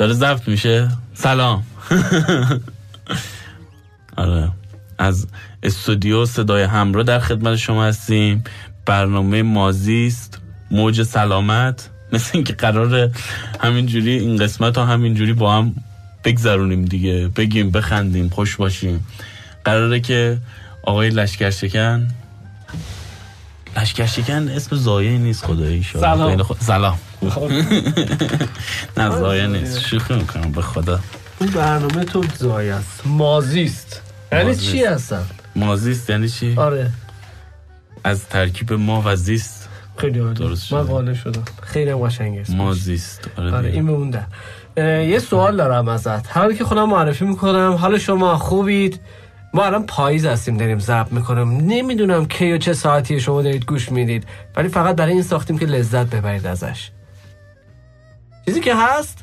داره ضبط میشه. سلام. آره. از استودیو صدای همراه در خدمت شما هستیم. برنامه مازیست موج سلامت. مثل اینکه قرار همینجوری این قسمت ها همینجوری با هم بگذرونیم دیگه. بگیم بخندیم خوش باشیم. قراره که آقای لشکر شکن لشکر شکن اسم زایه نیست خدایی. شد سلام. خود... سلام. نه زایه نیست. شوخی می‌کنم به خدا. اون برنامه تو زای است. مازیست یعنی. چی هستن؟ مازیست یعنی چی؟ آره. از ترکیب ما و زیست. خیلی عالی. من قانع شدم. خیلی قشنگه. مازیست آره, آره. این بمونده اه، یه سوال دارم ازت. حالا که خودم معرفی می‌کنم حالا شما خوبید؟ ما الان پاییز هستیم داریم ضبط می‌کنم. نمی‌دونم کی و چه ساعتی شما دارید گوش می‌دید ولی فقط برای این ساختیم که لذت ببرید ازش. چیزی که هست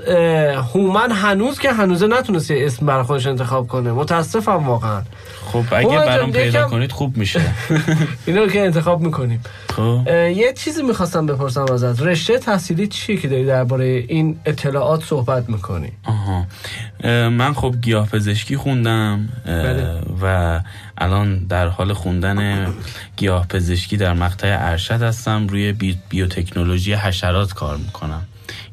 هومن هنوز که هنوزه نتونست یه اسم برای خودش انتخاب کنه. متاسفم واقعا. خب اگه برام پیدا یکم- کنید خوب میشه. اینو که انتخاب می‌کنیم. خب. یه چیزی می‌خواستم بپرسم ازت. رشته تحصیلی چیه که داری درباره این اطلاعات صحبت می‌کنی؟ آها. اه، من خب گیاه پزشکی خوندم بله. و الان در حال خوندن گیاه پزشکی در مقطع ارشد هستم. روی بی- بیوتکنولوژی حشرات کار می‌کنم.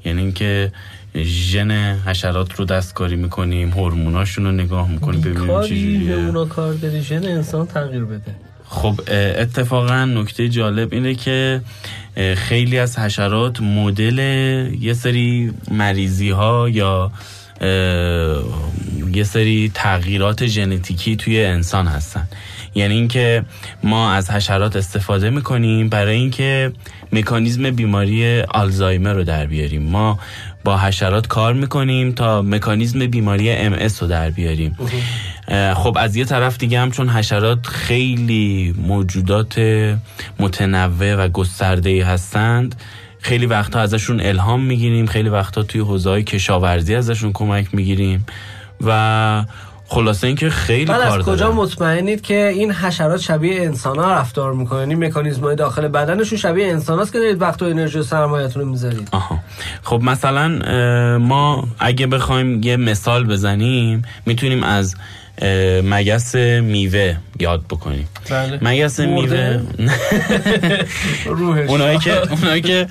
یعنی اینکه ژن حشرات رو دستکاری می‌کنیم هورموناشون رو نگاه می‌کنیم ببینیم چجوریه اونا کار داری؟ ژن انسان تغییر بده. خب اتفاقا نکته جالب اینه که خیلی از حشرات مدل یه سری مریضی ها یا یه سری تغییرات ژنتیکی توی انسان هستن. یعنی اینکه ما از حشرات استفاده می‌کنیم برای اینکه مکانیزم بیماری آلزایمر رو در بیاریم. ما با حشرات کار می‌کنیم تا مکانیزم بیماری ام رو در بیاریم. خب از یه طرف دیگه هم چون حشرات خیلی موجودات متنوع و گسترده هستند خیلی وقتا ازشون الهام می‌گیریم خیلی وقتا توی حوزه کشاورزی ازشون کمک می‌گیریم و خلاصه اینکه خیلی کار از کجا مطمئنید که این حشرات شبیه انسان ها رفتار می‌کنن این مکانیزم های داخل بدنشون شبیه انسان هاست که دارید وقت و انرژی و سرمایتون رو می‌ذارید آها خب مثلا ما اگه بخوایم یه مثال بزنیم می‌تونیم از مگس میوه یاد بکنیم بله. مگس؟ میوه روحش اونایی که اونایی که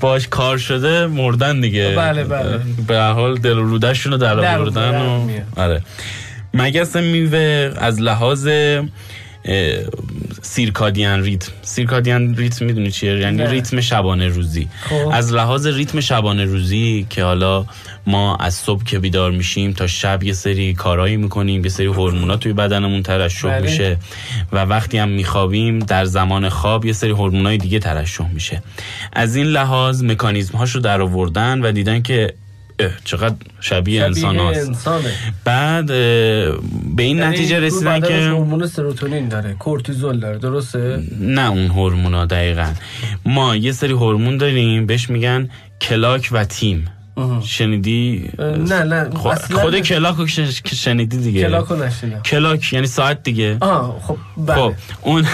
باش کار شده مردن دیگه بله، بله. به هر حال دل و رودشون رو در آوردن و. آره مگس میوه از لحاظ اه، سیرکادیان ریتم سیرکادیان ریتم می‌دونی چیه یعنی نه. ریتم شبانه روزی خب. از لحاظ ریتم شبانه روزی که حالا ما از صبح که بیدار میشیم تا شب یه سری کارایی می‌کنیم یه سری هورمونا توی بدنمون ترشح بله. میشه و وقتی هم میخوابیم در زمان خواب یه سری هورمونای دیگه ترشح میشه از این لحاظ مکانیزم هاشو در آوردن و دیدن که چقدر شبیه, انسان شبیه هاست. انسانه. بعد به این یعنی نتیجه رسیدن که هورمون سروتونین داره. کورتیزول داره درسته؟ نه اون هورمونا دقیقا. ما یه سری هورمون داریم بهش میگن clock و time. شنیدی؟ نه نه. خب، اصلا خود clock رو ش- که شنیدی دیگه. clock و نشیدم. clock یعنی ساعت دیگه. آه خب بله. خب اون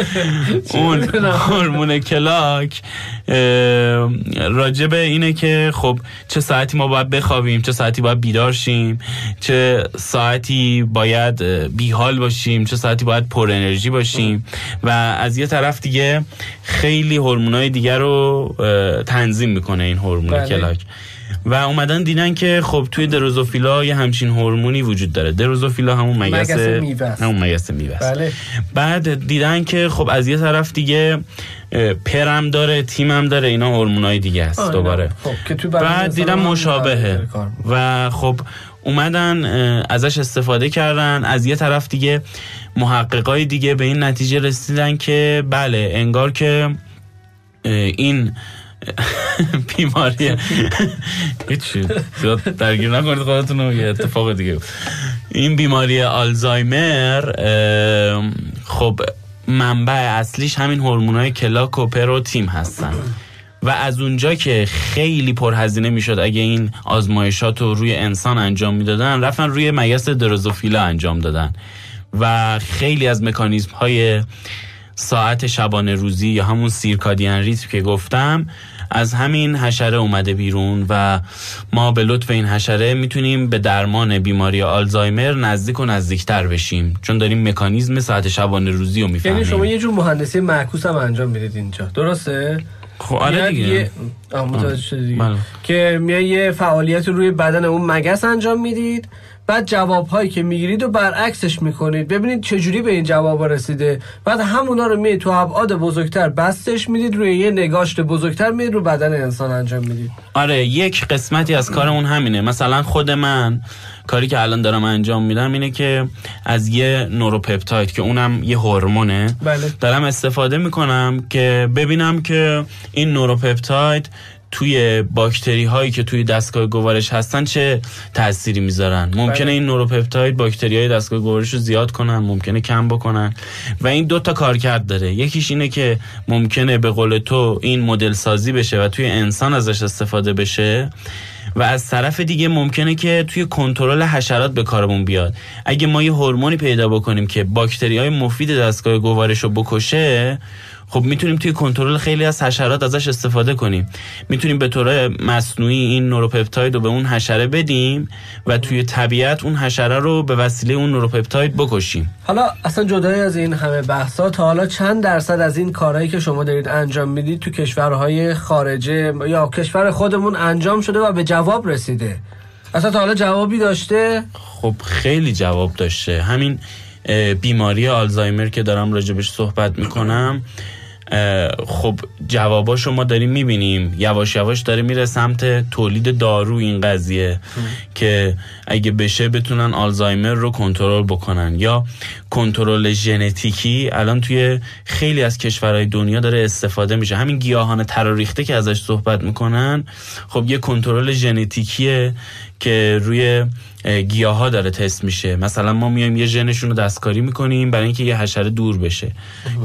اون؟ هورمون کلاک راجب اینه که خب چه ساعتی ما باید بخوابیم چه ساعتی باید بیدار شیم چه ساعتی باید بیحال باشیم چه ساعتی باید پر انرژی باشیم. و از یه طرف دیگه خیلی هورمونای دیگر رو تنظیم می‌کنه این هورمون بله. کلاک. و اومدن دیدن که خب توی دروزوفیلا یه همچین هورمونی وجود داره دروزوفیلا همون مگس. همون مگس میوه. بله بعد دیدن که خب از یه طرف دیگه پرم داره تیمم داره اینا هورمونای دیگه است آه، دوباره. خب بعد دیدم هم مشابهه می‌کنه. و خب اومدن ازش استفاده کردن از یه طرف دیگه محققای دیگه به این نتیجه رسیدن که بله انگار که این بیماری. هیچی. زیاد درگیر نکنید خودتون یه اتفاق دیگه. این بیماری آلزایمر خب منبع اصلیش همین هورمونای کلاک و پروتیم هستن. و از اونجا که خیلی پرهزینه می‌شد اگه این آزمایشات رو روی انسان انجام می‌دادن رفتن روی مگس دروزوفیلا انجام دادن. و خیلی از مکانیزم های ساعت شبانه روزی یا همون سیرکادیان ریتم که گفتم از همین حشره اومده بیرون و ما به لطف این حشره می‌تونیم به درمان بیماری آلزایمر نزدیک و نزدیکتر بشیم. چون داریم مکانیزم ساعت شبانه روزی رو می‌فهمیم. یعنی شما یه جور مهندسی معکوس هم انجام می‌دید اینجا. درسته؟ خب آره دیگه. یه... آه، متوجه شدی. دیگه. بله. که میای یه فعالیت روی بدن اون مگس انجام می‌دید. بعد جواب هایی که می‌گیرید و برعکسش می‌کنید. ببینید چجوری به این جواب رسیده. بعد همونا رو می تو ابعاد بزرگتر بستش می‌دید روی یه نگاشت بزرگتر می‌دید رو بدن انسان انجام می‌دید. آره یک قسمتی از کارمون همینه. مثلا خود من کاری که الان دارم انجام میدم اینه که از یه نوروپپتاید که اونم یه هورمونه بله. دارم استفاده می‌کنم که ببینم که این نوروپپتاید توی باکتری هایی که توی دستگاه گوارش هستن چه تأثیری می‌ذارن؟ ممکنه بله. این نوروپپتاید باکتری های دستگاه گوارش رو زیاد کنن ممکنه کم بکنن. و این دو تا کارکرد داره. یکیش اینه که ممکنه به قول تو این مدل سازی بشه و توی انسان ازش استفاده بشه. و از طرف دیگه ممکنه که توی کنترل حشرات به کارمون بیاد. اگه ما یه هورمونی پیدا بکنیم که باکتری های مفید دستگاه گوارش رو بکشه خب می‌تونیم توی کنترل خیلی از حشرات ازش استفاده کنیم. می‌تونیم به طور مصنوعی این نوروپپتاید رو به اون حشره بدیم و توی طبیعت اون حشره رو به وسیله اون نوروپپتاید بکشیم. حالا اصلا جدای از این همه بحثا تا حالا چند درصد از این کارهایی که شما دارید انجام می‌دید تو کشورهای خارجه یا کشور خودمون انجام شده و به جواب رسیده؟ اصلا تا حالا جوابی داشته؟ خب خیلی جواب داشته. همین بیماری آلزایمر که دارم راجبش صحبت می‌کنم. خب جواباشو ما داریم می‌بینیم. یواش یواش داره میره سمت تولید دارو این قضیه که اگه بشه بتونن آلزایمر رو کنترل بکنن. یا کنترل ژنتیکی الان توی خیلی از کشورهای دنیا داره استفاده میشه. همین گیاهان تراریخته که ازش صحبت می‌کنن خب یه کنترل ژنتیکیه که روی گیاه داره تست میشه. مثلا ما میایم یه ژنشون رو دستکاری می‌کنیم برای اینکه یه حشره دور بشه.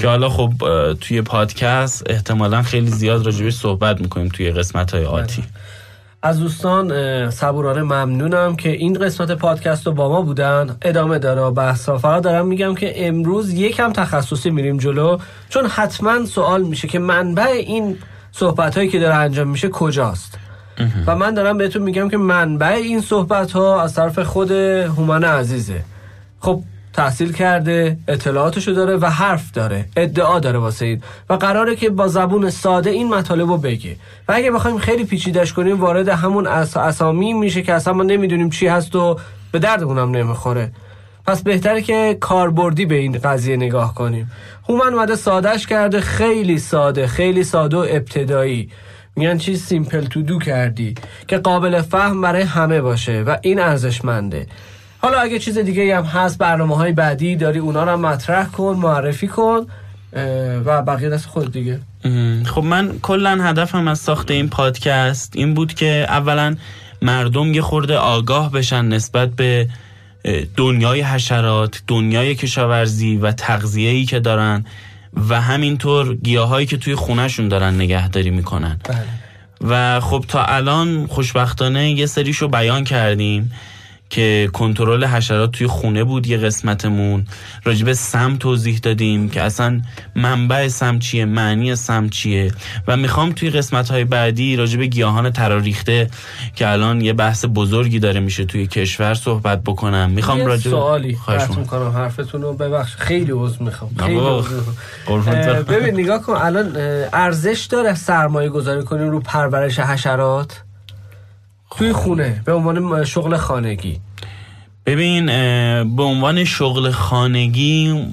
که حالا خب توی پادکست احتمالا خیلی زیاد راجبش صحبت می‌کنیم توی قسمت های آتی. از دوستان صبورانه ممنونم که این قسمت پادکست رو با ما بودن. ادامه داره بحثا. فقط دارم میگم که امروز یکم تخصصی میریم جلو چون حتما سوال میشه که منبع این صحبت هایی که داره انجام میشه کجاست؟ و من دارم بهتون میگم که منبع این صحبت ها از طرف خود هومن عزیزه. خب تحصیل کرده اطلاعاتشو داره و حرف داره ادعا داره واسه این. و قراره که با زبون ساده این مطالب رو بگه. و اگه بخوایم خیلی پیچیدش کنیم وارد همون اس اسامی میشه که اصلا ما نمی‌دونیم چی هست و به دردمون هم نمی‌خوره. پس بهتره که کاربردی به این قضیه نگاه کنیم. هومن اومده سادهش کرده خیلی ساده خیلی ساده و ابتدایی. میگن چیز simple to do کردی. که قابل فهم برای همه باشه و این ارزشمنده. حالا اگه چیز دیگه هم هست برنامه های بعدی داری اونا رو مطرح کن معرفی کن و بقیه دست خود دیگه. خب من کلا هدفم از ساخت این پادکست این بود که اولا مردم یه خورده آگاه بشن نسبت به دنیای حشرات دنیای کشاورزی و تغذیه‌ای که دارن و همینطور گیاهایی که توی خونهشون دارن نگهداری می‌کنن. بله. و خب تا الان خوشبختانه یه سریشو بیان کردیم. که کنترل حشرات توی خونه بود یه قسمتمون. راجب سم توضیح دادیم که اصلا منبع سم چیه معنی سم چیه. و می‌خوام توی قسمت های بعدی راجب گیاهان تراریخته که الان یه بحث بزرگی داره میشه توی کشور صحبت بکنم. می‌خوام راجب سوالی خواهش می‌کنم. می‌کنم. حرفتون رو ببخش خیلی عذر می‌خوام. خیلی. ببین نگاه کن. الان ارزش داره سرمایه گذاری کنیم رو پرورش حشرات؟ توی خونه به عنوان شغل خانگی ببین به عنوان شغل خانگی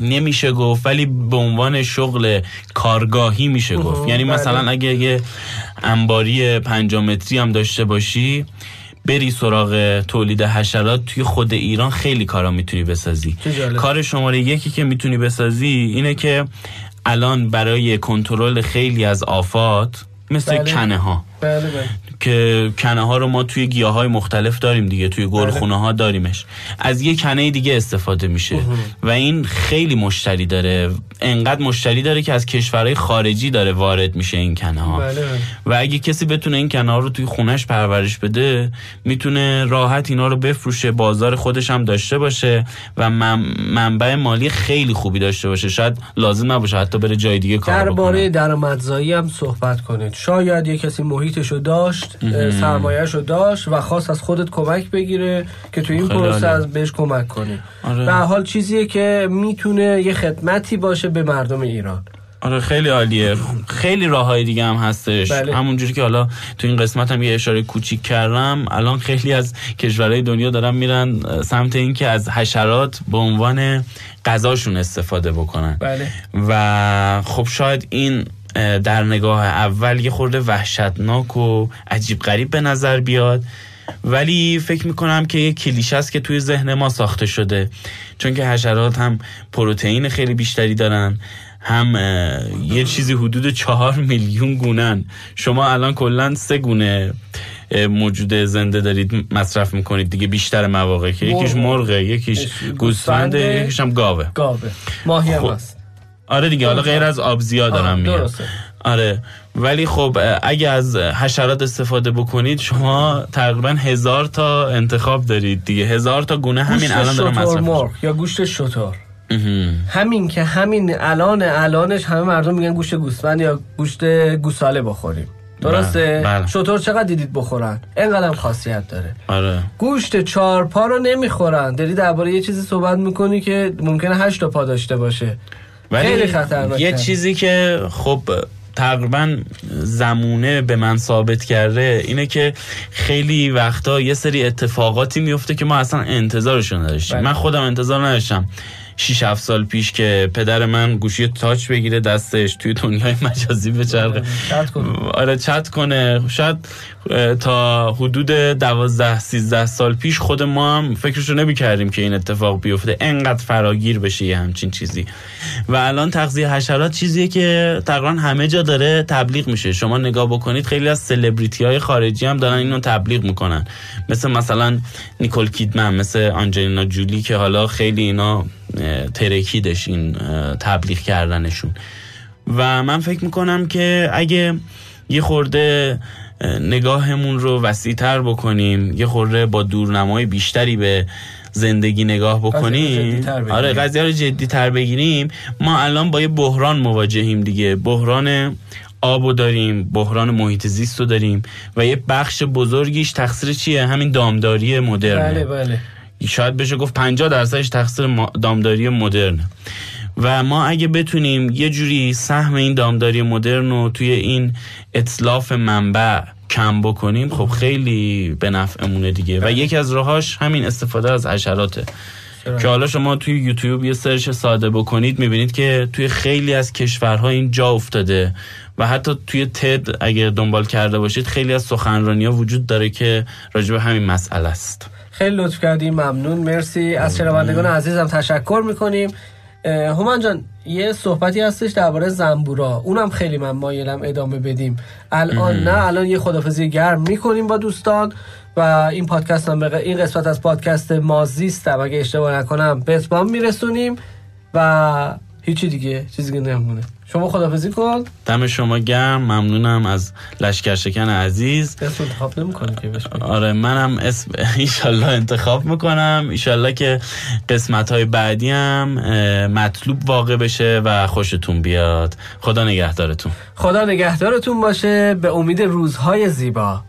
نمیشه گفت ولی به عنوان شغل کارگاهی میشه گفت یعنی بله. مثلا اگه یه انباری پنجاه متری هم داشته باشی بری سراغ تولید حشرات توی خود ایران خیلی کارا می‌تونی بسازی. کار شماره یکی که می‌تونی بسازی اینه که الان برای کنترل خیلی از آفات مثل بله. کنه ها بله بله که کنه ها رو ما توی گیاه های مختلف داریم دیگه توی گلخونه ها داریمش. از یه کنه دیگه استفاده میشه و این خیلی مشتری داره. انقدر مشتری داره که از کشورهای خارجی داره وارد میشه این کنه ها بله. و اگه کسی بتونه این کنه ها رو توی خونش پرورش بده می‌تونه راحت اینا رو بفروشه بازار خودش هم داشته باشه و منبع مالی خیلی خوبی داشته باشه. شاید لازم نباشه حتی بره جای دیگه کار درباره درآمدزایی هم صحبت کنید. شاید یه کسی محیطش رو داشت سرمایهش رو داشت و خواست از خودت کمک بگیره که تو این پروسه. از بهش کمک کنی. آره. به حال چیزیه که می‌تونه یه خدمتی باشه به مردم ایران. آره خیلی عالیه. خیلی راه های دیگه هم هستش. بله. همونجوری که حالا تو این قسمت هم یه اشاره کوچیک کردم الان خیلی از کشورهای دنیا دارن میرن سمت این که از حشرات به عنوان غذاشون استفاده بکنن. بله. و خب شاید این در نگاه اول یه خورده وحشتناک و عجیب غریب به نظر بیاد. ولی فکر می‌کنم که یه کلیشه است که توی ذهن ما ساخته شده. چون که حشرات هم پروتئین خیلی بیشتری دارن هم یه چیزی حدود چهار میلیون گونن. شما الان کلا سه گونه موجود زنده دارید مصرف می‌کنید دیگه بیشتر مواقع که. یکیش مرغ. مرغه یکیش گوسفنده. گوسفنده یکیش هم گاوه. گاوه. ماهی هم خب. هست. آره دیگه حالا غیر از آبزیا دارم آه، میگم. آره ولی خب اگه از حشرات استفاده بکنید شما تقریبا هزار تا انتخاب دارید دیگه. هزار تا گونه همین الان دارم مصرف مرغ یا گوشت شتر می‌شم. همین که همین الان الانش همه مردم میگن گوشت گوسفند یا گوشت گوساله بخوریم. درسته؟ بله. شطور چقدر دیدید بخورن؟ اینقدر خاصیت داره. آره. گوشت چهار پا رو نمی‌خورن. داری درباره یه چیزی صحبت می‌کنی که ممکنه هشت پا داشته باشه. ولی خطرناکه. یه چیزی که خب تقریبا زمونه به من ثابت کرده اینه که خیلی وقتا یه سری اتفاقاتی میفته که ما اصلا انتظارشو نداشتیم بله. من خودم انتظار نداشتم 6 7 سال پیش که پدر من گوشی تاچ بگیره دستش توی دنیای مجازی بچرخه کن. آره چت کنه. شاید تا حدود دوازده سیزده سال پیش خود ما هم فکرشو نمی کردیم که این اتفاق بیفته. انقدر فراگیر بشه یه همچین چیزی. و الان تغذیه حشرات چیزیه که تقریبا همه جا داره تبلیغ میشه. شما نگاه بکنید خیلی از سلبریتی های خارجی هم دارن اینو تبلیغ می‌کنن. مثل مثلا نیکول کیدمن مثل آنجلینا جولی که حالا خیلی اینا ترکیدش این تبلیغ کردنشون. و من فکر می‌کنم که اگه یه خورده اه، نگاهمون رو وسیعتر بکنیم یه خورده با دورنمای بیشتری به زندگی نگاه بکنیم. آره قضیه رو جدی تر بگیریم. ما الان با یه بحران مواجهیم دیگه. بحران آبو داریم بحران محیط زیست رو داریم و یه بخش بزرگیش تقصیر چیه؟ همین دامداری مدرنه. بله بله. شاید بشه گفت 50 درصدش تقصیر دامداری مدرن. و ما اگه بتونیم یه جوری سهم این دامداری مدرن رو توی این اطلاف منبع کم بکنیم خب خیلی به نفعمونه دیگه. و یکی از راهاش همین استفاده از حشراته. که حالا شما توی یوتیوب یه سرچ ساده بکنید می‌بینید که توی خیلی از کشورها این جا افتاده. و حتی توی تد اگه دنبال کرده باشید خیلی از سخنرانی ها وجود داره که راجع به همین مسئله است. خیلی لطف کردیم ممنون مرسی. از شنوندگان عزیزم تشکر می‌کنیم. همان جان یه صحبتی هستش درباره زنبورا. اونم خیلی من مایلم ادامه بدیم. الان نه الان یه خدافزی گرم می‌کنیم با دوستان و این پادکست هم غ- این قسمت از پادکست مازیستم. اگه اشتباه نکنم به اتمام میرسونیم و هیچی دیگه چیزی که نمونه شما خدافزی کن. دم شما گرم. ممنونم از لشکرشکن عزیز. اسم انتخاب نمی‌کنی که بگی. آره منم اسم ایشالله انتخاب می‌کنم. ایشالله که قسمت های بعدی هم مطلوب واقع بشه و خوشتون بیاد. خدا نگهدارتون. خدا نگهدارتون باشه. به امید روزهای زیبا.